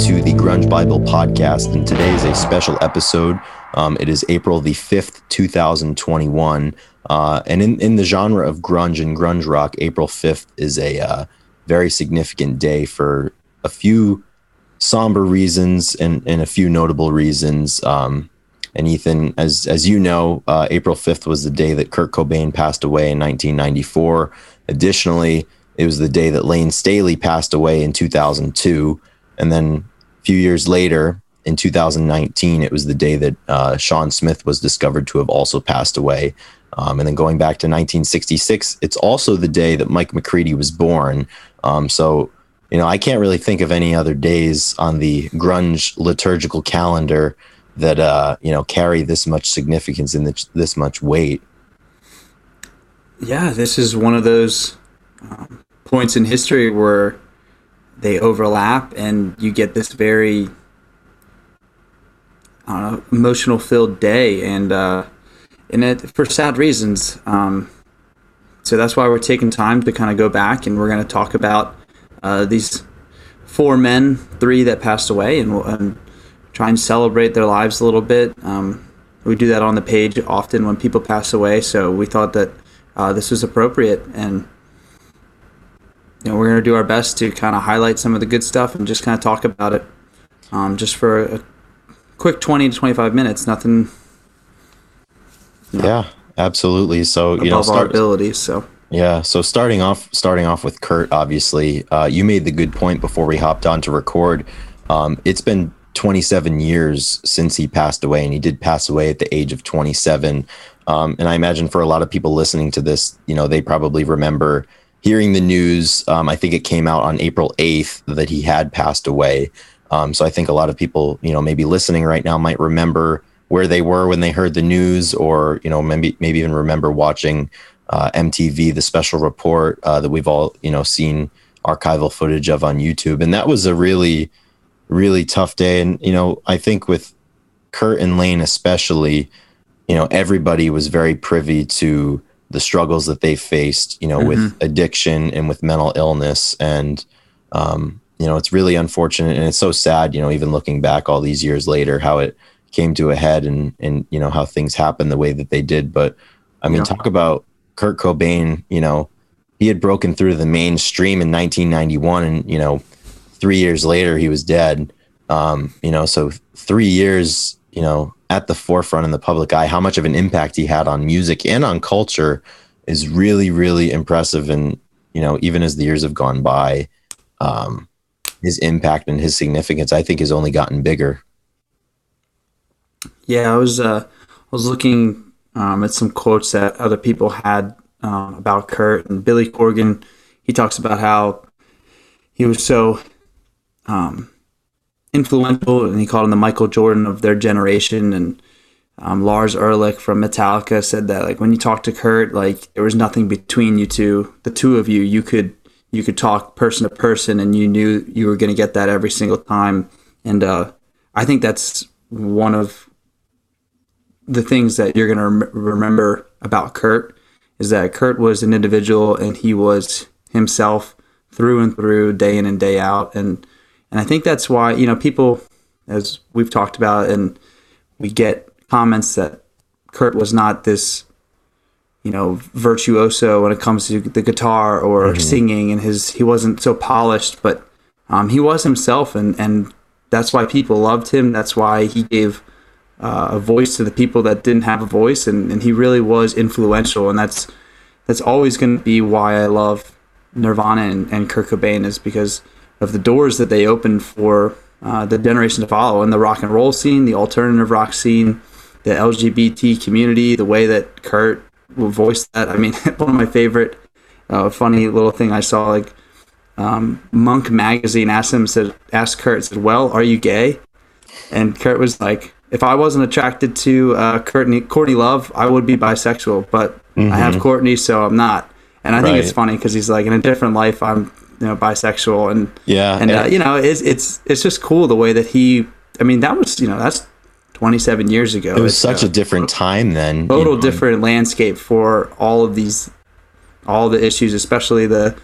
to the Grunge Bible podcast. And today is a special episode. Um, it is April the 5th, 2021. Uh, and in, in the genre of grunge and grunge rock, April 5th is a uh, very significant day for a few somber reasons and, and a few notable reasons. Um, and Ethan, as as you know, uh, April 5th was the day that Kurt Cobain passed away in 1994. Additionally, it was the day that Layne Staley passed away in 2002. And then a few years later, in 2019, it was the day that uh, Shawn Smith was discovered to have also passed away. Um, and then going back to 1966, it's also the day that Mike McCready was born. Um, so, you know, I can't really think of any other days on the grunge liturgical calendar that, uh, you know, carry this much significance and this much weight. Yeah, this is one of those um, points in history where they overlap and you get this very know, emotional filled day and uh, and it for sad reasons. Um, so that's why we're taking time to kind of go back and we're going to talk about uh, these four men, three that passed away, and, we'll, and try and celebrate their lives a little bit. Um, we do that on the page often when people pass away, so we thought that uh, this was appropriate and you know, we're going to do our best to kind of highlight some of the good stuff and just kind of talk about it um, just for a quick 20 to 25 minutes. Nothing. You know, yeah, absolutely. So, you know, start, our abilities. So, yeah. So starting off, starting off with Kurt, obviously, uh, you made the good point before we hopped on to record. Um, it's been 27 years since he passed away, and he did pass away at the age of 27. Um, and I imagine for a lot of people listening to this, you know, they probably remember hearing the news, um, I think it came out on April 8th that he had passed away. Um, so I think a lot of people, you know, maybe listening right now might remember where they were when they heard the news, or you know, maybe maybe even remember watching uh, MTV, the special report uh, that we've all you know seen archival footage of on YouTube, and that was a really, really tough day. And you know, I think with Kurt and Layne especially, you know, everybody was very privy to the struggles that they faced, you know, mm-hmm. with addiction and with mental illness. And, um, you know, it's really unfortunate and it's so sad, you know, even looking back all these years later, how it came to a head and, and, you know, how things happened the way that they did. But I mean, yeah. talk about Kurt Cobain, you know, he had broken through the mainstream in 1991 and, you know, three years later he was dead. Um, you know, so three years, you know, at the forefront in the public eye, how much of an impact he had on music and on culture is really, really impressive. And, you know, even as the years have gone by, um, his impact and his significance, I think, has only gotten bigger. Yeah, I was uh, I was looking um, at some quotes that other people had um, about Kurt and Billy Corgan. He talks about how he was so um, influential, and he called him the Michael Jordan of their generation. And um, Lars Ulrich from Metallica said that like when you talk to Kurt, like there was nothing between you two, the two of you. You could you could talk person to person, and you knew you were going to get that every single time. And uh, I think that's one of the things that you're going to rem- remember about Kurt is that Kurt was an individual and he was himself through and through, day in and day out, and and I think that's why, you know, people, as we've talked about, and we get comments that Kurt was not this, you know, virtuoso when it comes to the guitar or mm-hmm. singing, and his he wasn't so polished, but um, he was himself, and and that's why people loved him. That's why he gave uh, a voice to the people that didn't have a voice, and, and he really was influential, and that's that's always going to be why I love Nirvana and, and Kurt Cobain is because of the doors that they opened for uh, the generation to follow in the rock and roll scene, the alternative rock scene, the LGBT community, the way that Kurt will voice that. I mean, one of my favorite uh, funny little thing I saw, like um, Monk magazine asked him, said, asked Kurt, said, "Well, are you gay?" And Kurt was like, "If I wasn't attracted to uh, Courtney, Courtney Love, I would be bisexual, but mm-hmm. I have mm-hmm. Courtney, so I'm not." And I think it's funny because he's like, in a different life, I'm you know bisexual and yeah and, uh, you know it's it's it's just cool the way that he I mean that was you know that's 27 years ago it was it's, such uh, a different time then total you know. different landscape for all of these all the issues especially the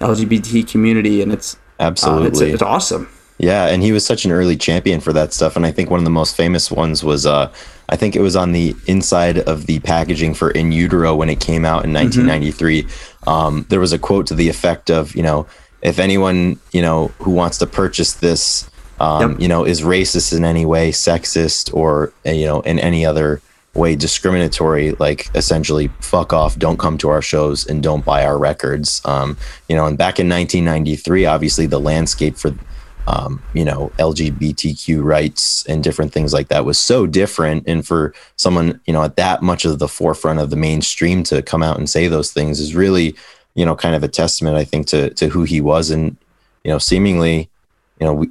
LGBT community and it's absolutely uh, it's, it's, awesome Yeah, and he was such an early champion for that stuff. And I think one of the most famous ones was, uh, I think it was on the inside of the packaging for In Utero when it came out in 1993. Mm-hmm. Um, there was a quote to the effect of, you know, if anyone, you know, who wants to purchase this, um, yep. you know, is racist in any way, sexist, or, you know, in any other way discriminatory, like essentially fuck off, don't come to our shows and don't buy our records. Um, you know, and back in 1993, obviously the landscape for um, you know, LGBTQ rights and different things like that was so different. And for someone, you know, at that much of the forefront of the mainstream to come out and say those things is really, you know, kind of a testament, I think, to to who he was and, you know, seemingly, you know, we,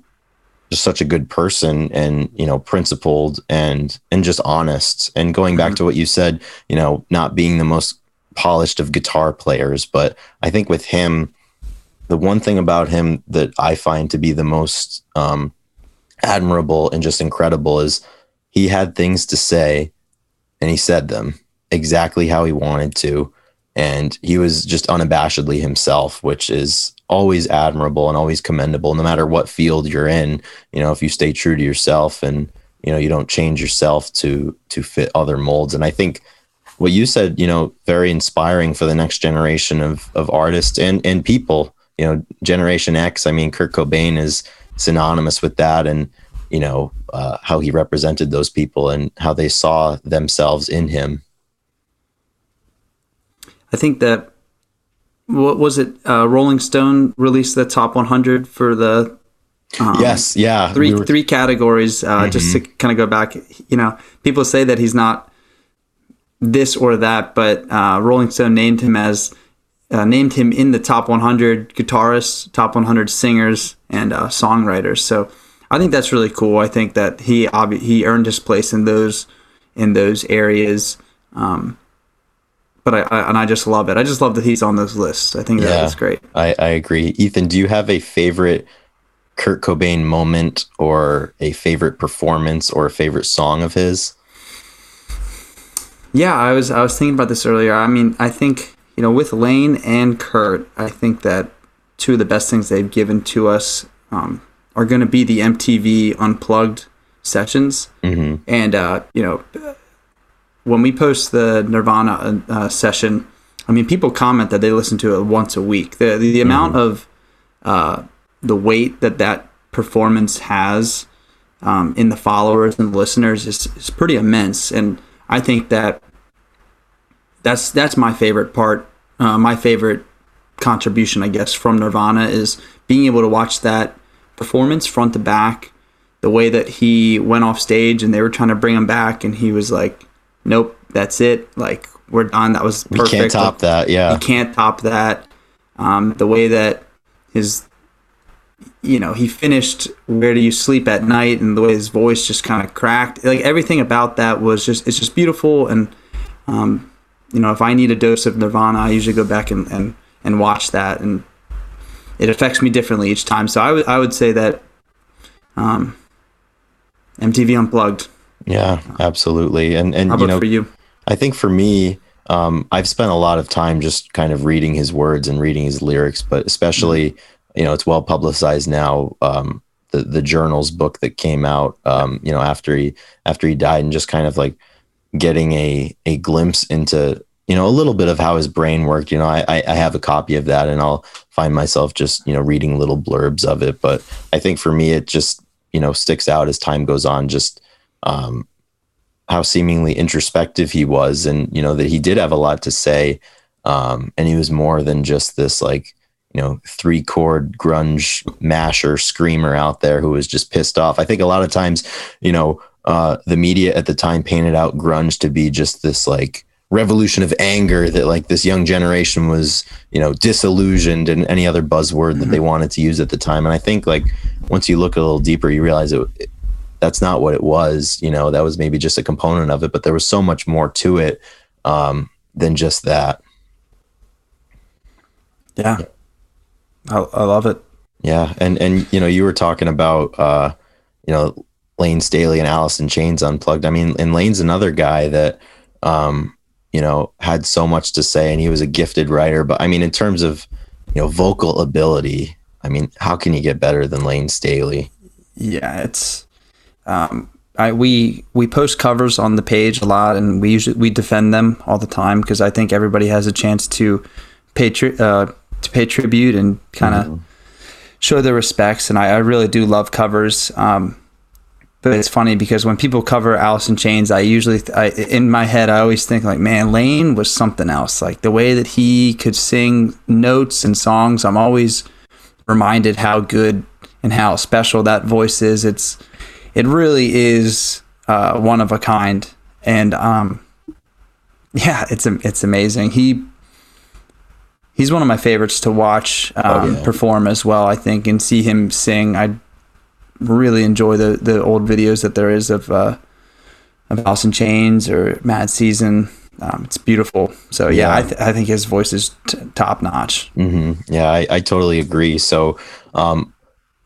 just such a good person and you know principled and and just honest and going back mm-hmm. to what you said you know not being the most polished of guitar players but i think with him the one thing about him that I find to be the most um, admirable and just incredible is he had things to say and he said them exactly how he wanted to. And he was just unabashedly himself, which is always admirable and always commendable, no matter what field you're in. You know, if you stay true to yourself and, you know, you don't change yourself to to fit other molds. And I think what you said, you know, very inspiring for the next generation of of artists and and people you know, Generation X, I mean, Kurt Cobain is synonymous with that and, you know, uh, how he represented those people and how they saw themselves in him. I think that, what was it? Uh, Rolling Stone released the top 100 for the. Um, yes, yeah. Three, we were... three categories. Uh, mm-hmm. Just to kind of go back, you know, people say that he's not this or that, but uh, Rolling Stone named him as uh, named him in the top 100 guitarists, top 100 singers, and uh, songwriters. So I think that's really cool. I think that he obvi- he earned his place in those in those areas. Um, but I, I, and I just love it. I just love that he's on those lists. I think yeah, that's great. I, I agree. Ethan, do you have a favorite Kurt Cobain moment or a favorite performance or a favorite song of his? Yeah, I was I was thinking about this earlier. I mean, I think you know, with Layne and Kurt, I think that two of the best things they've given to us um, are going to be the MTV Unplugged sessions. Mm-hmm. And, uh, you know, when we post the Nirvana uh, session, I mean, people comment that they listen to it once a week. The, the, the mm-hmm. amount of uh, the weight that that performance has um, in the followers and the listeners is, is pretty immense. And I think that that's that's my favorite part. Uh, my favorite contribution, I guess, from Nirvana is being able to watch that performance front to back. The way that he went off stage and they were trying to bring him back, and he was like, "Nope, that's it. Like we're done. That was perfect. We can't top like, that. Yeah, you can't top that." Um, the way that his you know, he finished Where Do You Sleep at Night and the way his voice just kind of cracked. Like everything about that was just, it's just beautiful. And, um, you know, if I need a dose of Nirvana, I usually go back and, and, and watch that, and it affects me differently each time. So I would I would say that um, MTV Unplugged. Yeah, absolutely. And and you know, for you? I think for me, um, I've spent a lot of time just kind of reading his words and reading his lyrics, but especially, you know, it's well publicized now. Um, the the journals book that came out, um, you know, after he after he died, and just kind of like getting a a glimpse into you know a little bit of how his brain worked. You know I, I have a copy of that and i'll find myself just you know reading little blurbs of it. But i think for me it just you know sticks out as time goes on just um how seemingly introspective he was and you know that he did have a lot to say um and he was more than just this like you know three chord grunge masher screamer out there who was just pissed off. I think a lot of times you know uh, the media at the time painted out grunge to be just this like revolution of anger that like this young generation was you know disillusioned and any other buzzword mm-hmm. that they mm-hmm. wanted to use at the time. And i think like once you look a little deeper you realize it, it, that's not what it was you know that was maybe just a component of it but there was so much more to it um, than just that. Yeah. I, I love it. Yeah. And and you know you were talking about uh you know Layne Staley and Alice in Chains unplugged. I mean, and Layne's another guy that, um, you know, had so much to say, and he was a gifted writer. But I mean, in terms of, you know, vocal ability, I mean, how can you get better than Layne Staley? yeah, it's um, I we we post covers on the page a lot, and we usually we defend them all the time because I think everybody has a chance to pay tri- uh, to pay tribute and kind of mm-hmm. show their respects. And I, I really do love covers. Um, but it's funny because when people cover Alice in Chains, I usually I, in my head I always think like, man, Layne was something else. Like the way that he could sing notes and songs, I'm always reminded how good and how special that voice is. It's it really is uh, one of a kind, and um, yeah, it's it's amazing. He he's one of my favorites to watch um, oh, yeah. perform as well. I think and see him sing. I really enjoy the the old videos that there is of uh, of Alice in Chains or Mad Season. Um, it's beautiful. So yeah, yeah. I, th- I, think his voice is t- top notch. Mm-hmm. Yeah, I, I, totally agree. So um,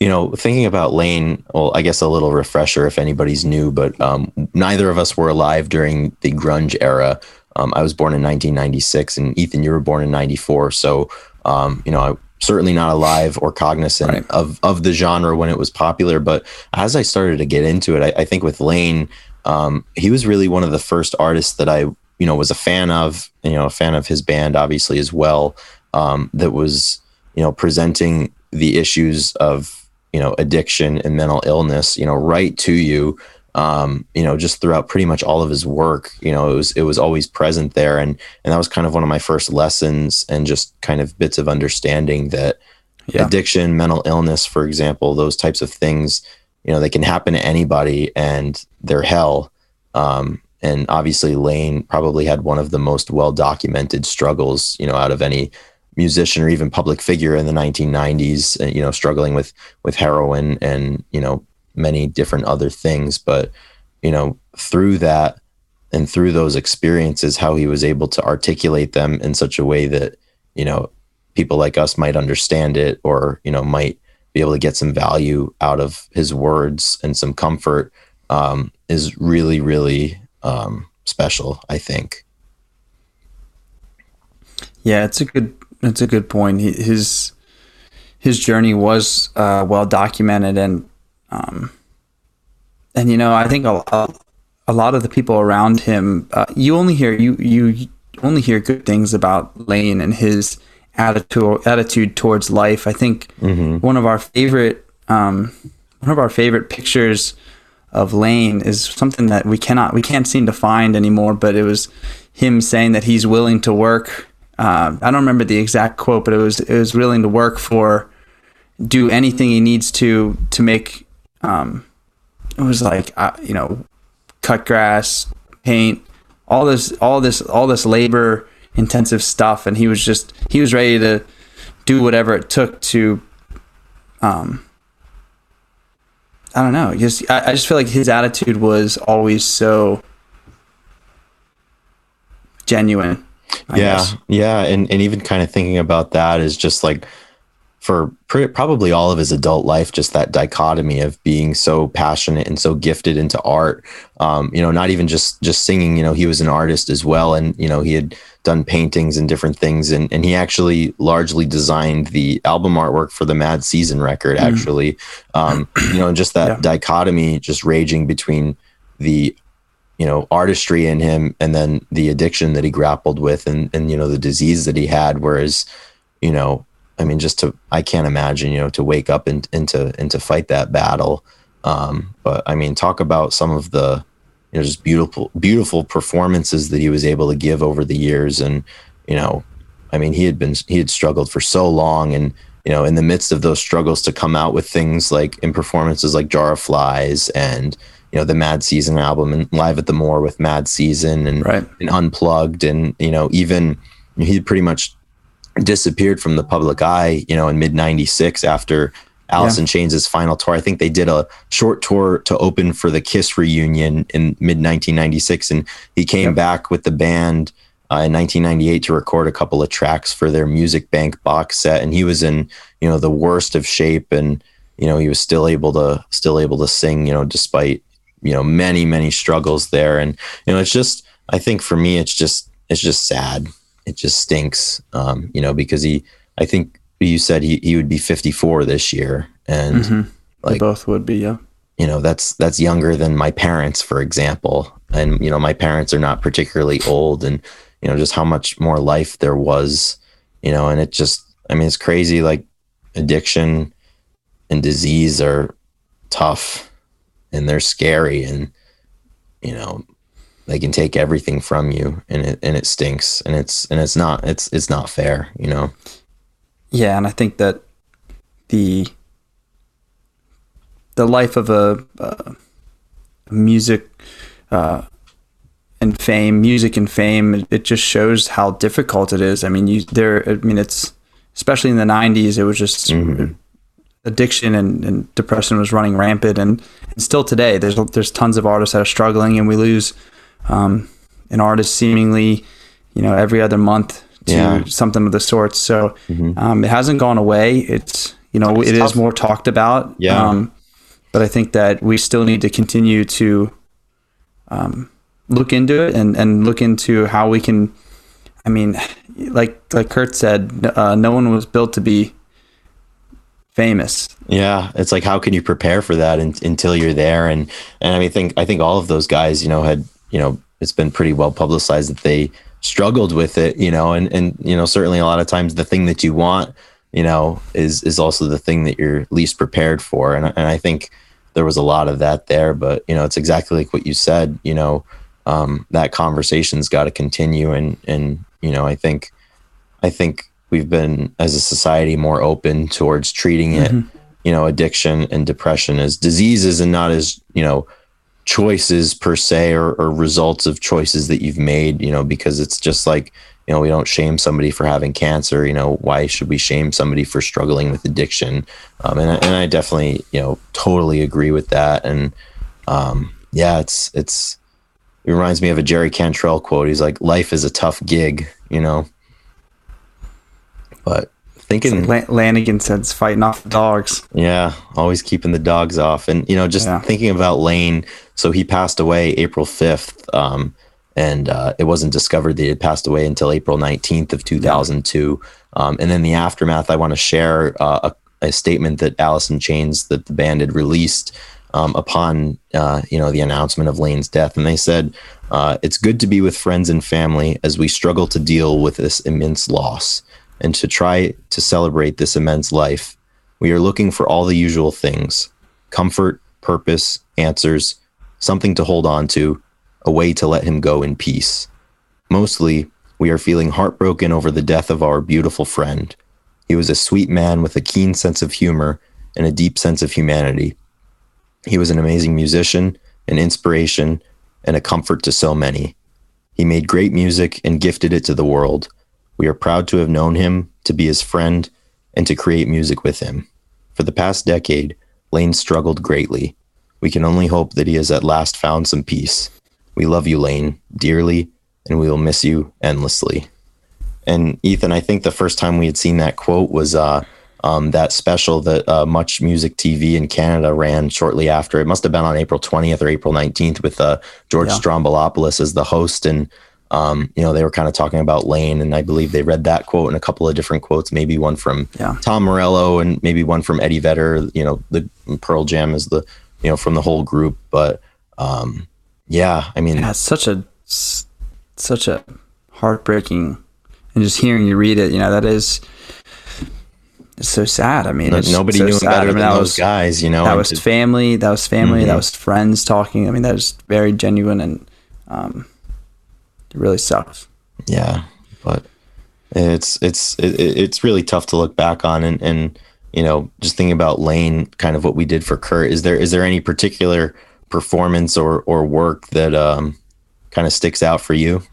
you know, thinking about Layne, well, I guess a little refresher if anybody's new, but um, neither of us were alive during the grunge era. Um, I was born in 1996, and Ethan, you were born in '94. So, um, you know, I certainly not alive or cognizant right. of of the genre when it was popular. But as I started to get into it, I, I think with Layne, um, he was really one of the first artists that I, you know, was a fan of. You know, a fan of his band, obviously as well. Um, that was, you know, presenting the issues of you know addiction and mental illness you know right to you um, you know just throughout pretty much all of his work you know it was it was always present there and and that was kind of one of my first lessons and just kind of bits of understanding that yeah. addiction mental illness for example those types of things you know they can happen to anybody and they're hell um, and obviously Layne probably had one of the most well documented struggles you know out of any musician or even public figure in the 1990s, uh, you know, struggling with with heroin and you know many different other things. But you know, through that and through those experiences, how he was able to articulate them in such a way that you know people like us might understand it, or you know, might be able to get some value out of his words and some comfort um, is really, really um, special. I think. Yeah, it's a good it's a good point. He, his his journey was uh, well documented, and um, and you know I think a, a, a lot of the people around him, uh, you only hear you you only hear good things about Layne and his attitude attitude towards life. I think mm-hmm. one of our favorite um, one of our favorite pictures of Layne is something that we cannot we can't seem to find anymore. But it was him saying that he's willing to work uh, I don't remember the exact quote, but it was it was willing to work for, do anything he needs to to make. Um, it was like uh, you know, cut grass, paint, all this, all this, all this labor intensive stuff, and he was just he was ready to do whatever it took to. Um, I don't know. Just I, I just feel like his attitude was always so genuine I yeah, guess. yeah, and and even kind of thinking about that is just like for probably all of his adult life, just that dichotomy of being so passionate and so gifted into art. Um, you know, not even just just singing. You know, he was an artist as well, and you know he had done paintings and different things, and and he actually largely designed the album artwork for the Mad Season record. Mm. Actually, um, you know, and just that yeah. dichotomy, just raging between the you know artistry in him and then the addiction that he grappled with and and you know the disease that he had whereas you know i mean just to i can't imagine you know to wake up and, to and to fight that battle um but i mean talk about some of the you know just beautiful beautiful performances that he was able to give over the years and you know i mean he had been he had struggled for so long and you know in the midst of those struggles to come out with things like in performances like jar of flies and you know the Mad Season album and Live at the Moore with Mad Season and, right. and Unplugged and you know even he pretty much disappeared from the public eye you know in mid 96 after Alice in yeah. Chains' final tour. I think they did a short tour to open for the Kiss reunion in mid 1996 and he came yep. back with the band uh, in 1998 to record a couple of tracks for their Music Bank box set and he was in you know the worst of shape and you know he was still able to still able to sing you know despite you know many many struggles there and you know it's just i think for me it's just it's just sad it just stinks um you know because he i think you said he, he would be 54 this year and mm-hmm. Like, they both would be, yeah. You know, that's that's younger than my parents, for example. And you know, my parents are not particularly old, and you know, just how much more life there was. You know, and it just, I mean, it's crazy. Like addiction and disease are tough, and they're scary, and you know, they can take everything from you and it and it stinks and it's and it's not it's it's not fair you know yeah and i think that the the life of a, uh, music uh, and fame music and fame it just shows how difficult it is i mean you there i mean it's especially in the 90s it was just mm-hmm. addiction and, and depression was running rampant and, and still today there's there's tons of artists that are struggling and we lose um, an artist seemingly, you know, every other month to yeah. something of the sort. So mm-hmm. um, it hasn't gone away. It's you know, it's it tough. is more talked about. Yeah. Um, but I think that we still need to continue to um, look into it and, and look into how we can. I mean, like like Kurt said, uh, no one was built to be famous. Yeah, it's like how can you prepare for that in, until you're there? And and I mean, think I think all of those guys, you know, had you know, it's been pretty well publicized that they struggled with it, you know, and, and, you know, certainly a lot of times the thing that you want, you know, is, is also the thing that you're least prepared for. And, and I think there was a lot of that there, but, you know, it's exactly like what you said, you know, um, that conversation's got to continue. And, and, you know, I think, I think we've been as a society more open towards treating it, mm-hmm. you know, addiction and depression as diseases and not as, you know, choices per se or, or results of choices that you've made, you know, because it's just like, you know, we don't shame somebody for having cancer. You know, why should we shame somebody for struggling with addiction? Um, and, and I definitely, you know, totally agree with that. And um, yeah, it's, it's, it reminds me of a Jerry Cantrell quote. He's like, life is a tough gig, you know, but thinking like Lanegan says, fighting off dogs. Yeah, always keeping the dogs off, and you know, just yeah. thinking about Layne. So he passed away April fifth, um, and uh, it wasn't discovered that he had passed away until April nineteenth of two thousand two. Um, and then the aftermath, I want to share uh, a, a, statement that Alice in Chains that the band had released um, upon uh, you know the announcement of Layne's death, and they said. Uh, it's good to be with friends and family as we struggle to deal with this immense loss and to try to celebrate this immense life, we are looking for all the usual things comfort, purpose, answers, something to hold on to, a way to let him go in peace. Mostly, we are feeling heartbroken over the death of our beautiful friend. He was a sweet man with a keen sense of humor and a deep sense of humanity. He was an amazing musician, an inspiration, and a comfort to so many. He made great music and gifted it to the world. We are proud to have known him, to be his friend, and to create music with him. For the past decade, Layne struggled greatly. We can only hope that he has at last found some peace. We love you, Layne, dearly, and we will miss you endlessly. And Ethan, I think the first time we had seen that quote was uh, um, that special that uh, Much Music TV in Canada ran shortly after. It must have been on April 20th or April 19th with uh, George yeah. Stroumboulopoulos as the host. And um, you know, they were kind of talking about Layne, and I believe they read that quote and a couple of different quotes, maybe one from yeah. Tom Morello and maybe one from Eddie Vedder. You know, the Pearl Jam is the you know from the whole group, but um, yeah, I mean, yeah, it's such a such a heartbreaking, and just hearing you read it, you know, that is. It's so sad. I mean, nobody so knew sad. better I mean, than those was, guys. You know, that was family. That was family. Mm-hmm. That was friends talking. I mean, that was very genuine and um, it really sucks. Yeah, but it's it's it, it's really tough to look back on and and you know just thinking about Layne, kind of what we did for Kurt. Is there is there any particular performance or or work that um kind of sticks out for you?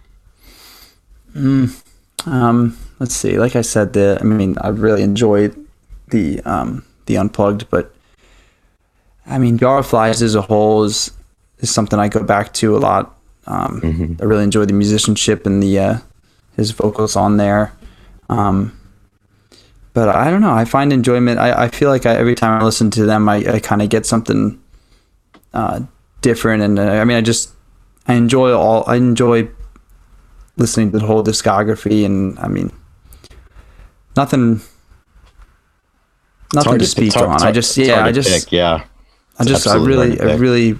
Mm, um, let's see. Like I said, the I mean, I really enjoyed the um the unplugged, but I mean, Jar of Flies as a whole is is something I go back to a lot um, mm-hmm. I really enjoy the musicianship and the uh, his vocals on there. Um, but I don't know. I find enjoyment. I, I feel like I, every time I listen to them, I, I kind of get something uh, different. And uh, I mean, I just I enjoy all. I enjoy listening to the whole discography. And I mean, nothing nothing to, speak hard- on. I just yeah, I just pick, yeah. I just I really I really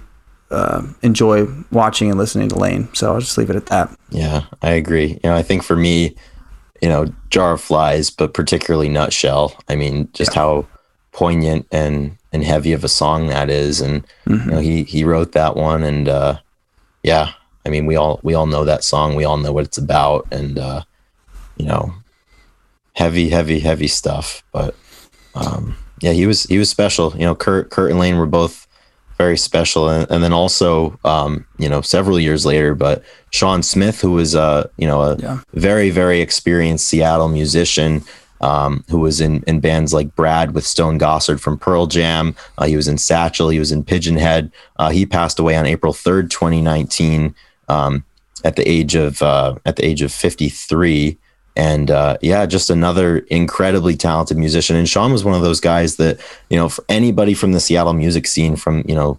uh, enjoy watching and listening to Layne. So I'll just leave it at that. Yeah, I agree. You know, I think for me, you know, Jar of Flies, but particularly Nutshell. I mean, just how poignant and and heavy of a song that is, and you know, he he wrote that one, and uh, yeah, I mean, we all we all know that song. We all know what it's about, and uh, you know, heavy, heavy, heavy stuff. But um, yeah, he was he was special. You know, Kurt Kurt and Layne were both very special, and, and then also um, you know several years later, but Shawn Smith, who was uh you know a Yeah. very very experienced Seattle musician. Um, who was in, in bands like Brad with Stone Gossard from Pearl Jam. Uh, he was in Satchel. He was in Pigeonhed. Uh, he passed away on April 3rd, 2019, um, at the age of uh, at the age of 53 and uh, yeah, just another incredibly talented musician. And Shawn was one of those guys that you know, for anybody from the Seattle music scene, from you know,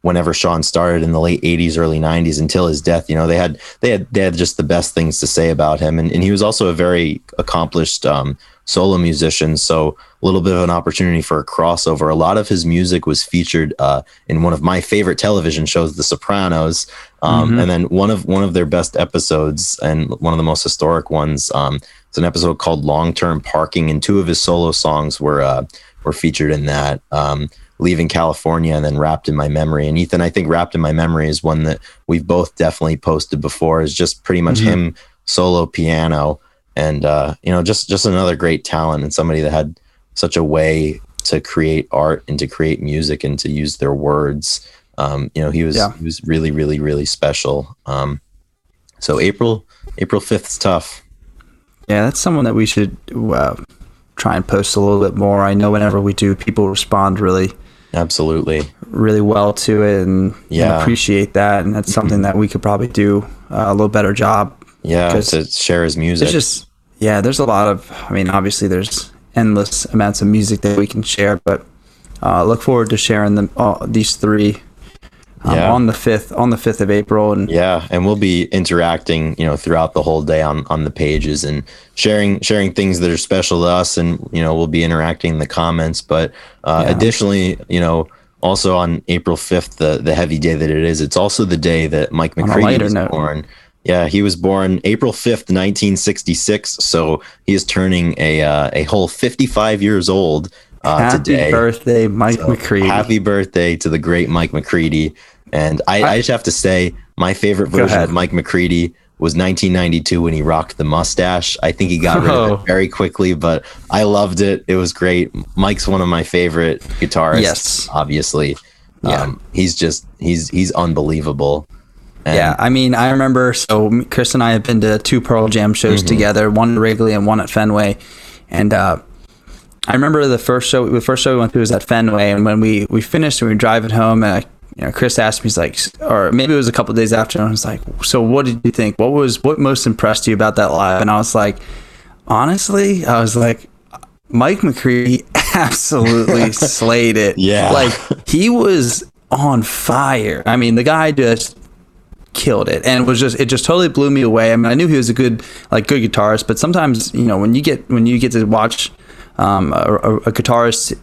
whenever Shawn started in the late '80s, early '90s until his death, you know, they had they had they had just the best things to say about him. And, and he was also a very accomplished um, solo musician, so a little bit of an opportunity for a crossover. A lot of his music was featured uh, in one of my favorite television shows, The Sopranos. Um, And then one of one of their best episodes and one of the most historic ones. Um, it's an episode called "Long Term Parking," and two of his solo songs were uh, were featured in that. Um, leaving California and then wrapped in my memory. And Ethan, I think wrapped in my memory is one that we've both definitely posted before. Is just pretty much him solo piano, and uh, you know, just just another great talent and somebody that had such a way to create art and to create music and to use their words. Um, you know, he was Yeah. he was really, really, really special. Um, so April April fifth is tough. Yeah, that's someone that we should uh, try and post a little bit more. I know whenever we do, people respond really, Absolutely. really well to it and, and Yeah. appreciate that. And that's something that we could probably do uh, a little better job. Yeah, to share his music. It's just, yeah, there's a lot of, I mean, obviously there's endless amounts of music that we can share, but uh, look forward to sharing them, uh, these three um, Yeah. on the 5th, on the 5th of April. And Yeah, and we'll be interacting, you know, throughout the whole day on on the pages and sharing sharing things that are special to us, and you know, we'll be interacting in the comments. But uh, Yeah. additionally, you know, also on April fifth, the the heavy day that it is, it's also the day that Mike McCready was note. born. Yeah, he was born April fifth, nineteen sixty six. So he is turning a uh, a whole fifty five years old uh, happy today. birthday, Mike So, McCready. Happy birthday to the great Mike McCready. And I, I just have to say, my favorite version of Mike McCready was 1992 when he rocked the mustache. I think he got rid of Oh. it very quickly, but I loved it. It was great. Mike's one of my favorite guitarists. Yes. obviously. Yeah. Um, he's just he's he's unbelievable. And Yeah, I mean, I remember. So Chris and I have been to two Pearl Jam shows Mm-hmm. together, one at Wrigley and one at Fenway, and uh, I remember the first show. The first show we went to was at Fenway, and when we we finished, and we were driving home, and I, you know, Chris asked me, he's like, or maybe it was a couple days after, and I was like, so what did you think? What was what most impressed you about that live? And I was like, honestly, I was like, Mike McCready absolutely slayed it. Yeah. like he was on fire. I mean, the guy just killed it and it was just it just totally blew me away. I mean, I knew he was a good like good guitarist, but sometimes you know when you get when you get to watch um, a, a, guitarist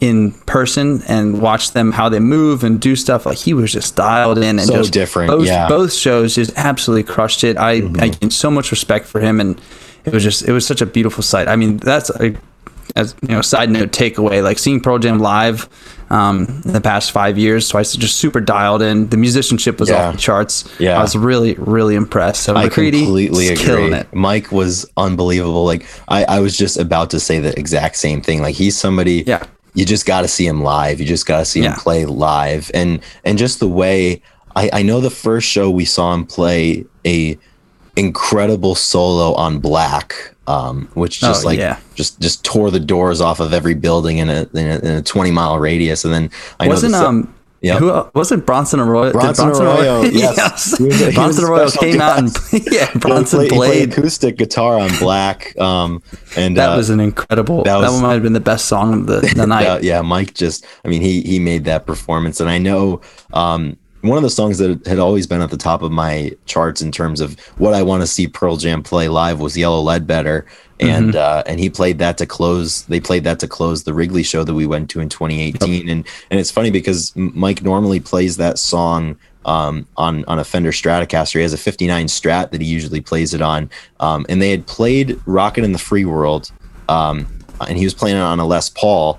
in person and watch them how they move and do stuff like he was just dialed in and So just different, both, yeah. both shows just absolutely crushed it i Mm-hmm. i gained so much respect for him and it was just it was such a beautiful sight i mean that's a as you know side note takeaway like seeing pearl jam live um in the past five years twice just super dialed in the musicianship was Yeah. off the charts Yeah. i was really really impressed so I McCready completely agree. it Mike was unbelievable. Like I, I was just about to say the exact same thing. Like he's somebody Yeah. you just got to see him live. You just got to see Yeah. him play live, and and just the way I, I know the first show we saw him play a incredible solo on Black, um, which just Oh, like yeah. just just tore the doors off of every building in a in a, in a twenty mile radius, and then I wasn't know um Yeah, who wasn't Bronson Arroyo? did Bronson Arroyo, yes. Was a- Bronson Arroyo came out and yeah, he Bronson played, he played played. acoustic guitar on Black, um, and That uh, was an incredible. that That, was- one might have been the best song of the, the night. yeah, yeah, Mike just, I mean, he he made that performance, and I know um, one of the songs that had always been at the top of my charts in terms of what I want to see Pearl Jam play live was Yellow Ledbetter, and mm-hmm. uh, and he played that to close. They played that to close the Wrigley show that we went to in 2018. Yep. And and it's funny because Mike normally plays that song um, on on a Fender Stratocaster. He has a 59 Strat that he usually plays it on. Um, and they had played "Rockin' in the Free World," um, and he was playing it on a Les Paul.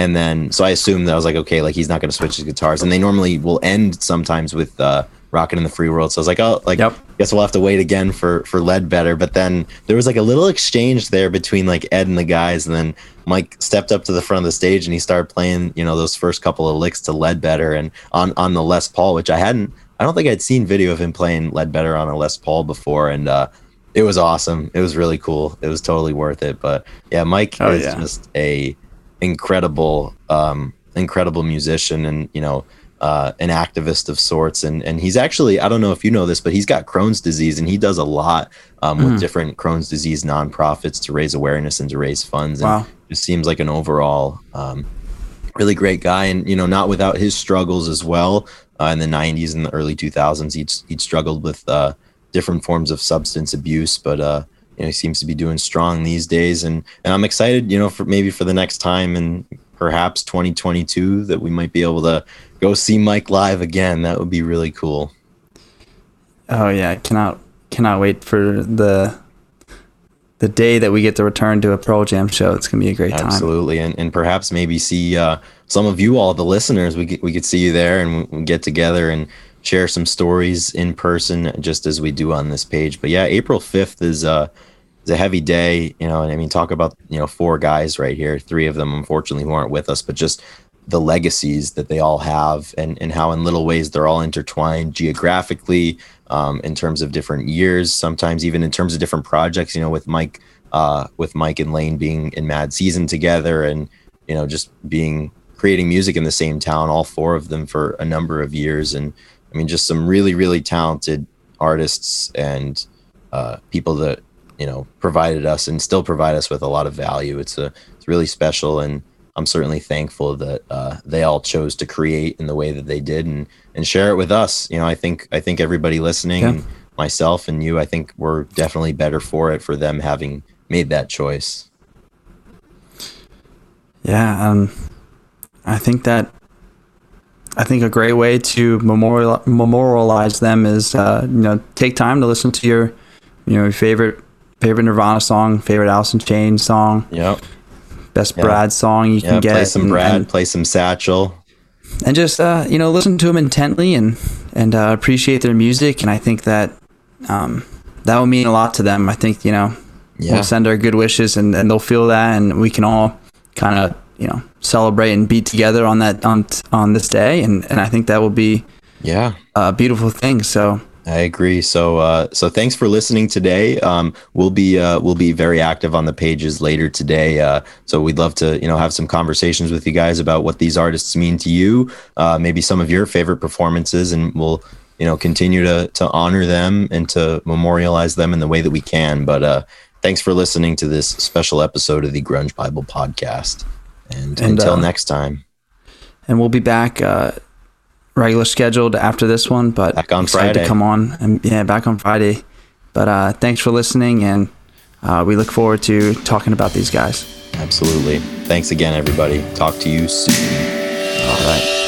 And then so I assumed that I was like, okay, like he's not going to switch his guitars. And they normally will end sometimes with. Uh, Rockin' in the Free World. So I was like, oh, like, yep. guess we'll have to wait again for for Ledbetter. But then there was like a little exchange there between like Ed and the guys, and then Mike stepped up to the front of the stage and he started playing, you know, those first couple of licks to Ledbetter and on on the Les Paul, which I hadn't, I don't think I'd seen video of him playing Ledbetter on a Les Paul before, and uh, it was awesome. It was really cool. It was totally worth it. But yeah, Mike oh, is yeah. just a incredible, um, incredible musician, and you know uh, an activist of sorts, and and he's actually I don't know if you know this, but he's got Crohn's disease, and he does a lot um, mm. with hmm. different Crohn's disease nonprofits to raise awareness and to raise funds. And wow. it seems like an overall um, really great guy, and you know not without his struggles as well. Uh, in the '90s and the early 2000s, he'd he'd struggled with uh, different forms of substance abuse, but uh, you know he seems to be doing strong these days, and and I'm excited, you know, for maybe for the next time and perhaps 2022 that we might be able to go see Mike live again. That would be really cool. Oh yeah, cannot cannot wait for the the day that we get to return to a Pearl Jam show. It's gonna be a great time. Absolutely, and and perhaps maybe see uh, some of you all, the listeners. We we could see you there and we get together and share some stories in person, just as we do on this page. But yeah, April fifth is uh is a heavy day. You know, and I mean, talk about you know four guys right here. Three of them, unfortunately, who aren't with us, but just the legacies that they all have and, and how in little ways they're all intertwined geographically um, in terms of different years sometimes even in terms of different projects you know with mike uh, with mike and Layne being in mad season together and you know just being creating music in the same town all four of them for a number of years and i mean just some really really talented artists and uh, people that you know provided us and still provide us with a lot of value it's a it's really special and I'm certainly thankful that uh, they all chose to create in the way that they did and and share it with us. You know, I think I think everybody listening, yeah. myself and you, I think we're definitely better for it for them having made that choice. Yeah, um, I think that I think a great way to memorial, memorialize them is uh, you know take time to listen to your you know your favorite favorite Nirvana song, favorite Alice in Chains song. Yep best. Brad song you can get. Play some and, Brad, and, play some Satchel, and just uh, you know listen to them intently and and uh, appreciate their music. And I think that um, that will mean a lot to them. I think you know yeah. we'll send our good wishes and, and they'll feel that, and we can all kind of you know celebrate and be together on that on on this day. And and I think that will be yeah a beautiful thing. So I agree. So, uh, so thanks for listening today. Um, we'll be uh, we'll be very active on the pages later today. Uh, so we'd love to you know have some conversations with you guys about what these artists mean to you. Uh, maybe some of your favorite performances, and we'll you know continue to to honor them and to memorialize them in the way that we can. But uh, thanks for listening to this special episode of the Grunge Bible Podcast. And, and until uh, next time. And we'll be back uh, regular scheduled after this one, but back on Friday to come on and yeah, back on Friday. But uh, thanks for listening, and uh, we look forward to talking about these guys. Absolutely. Thanks again, everybody. Talk to you soon. All right.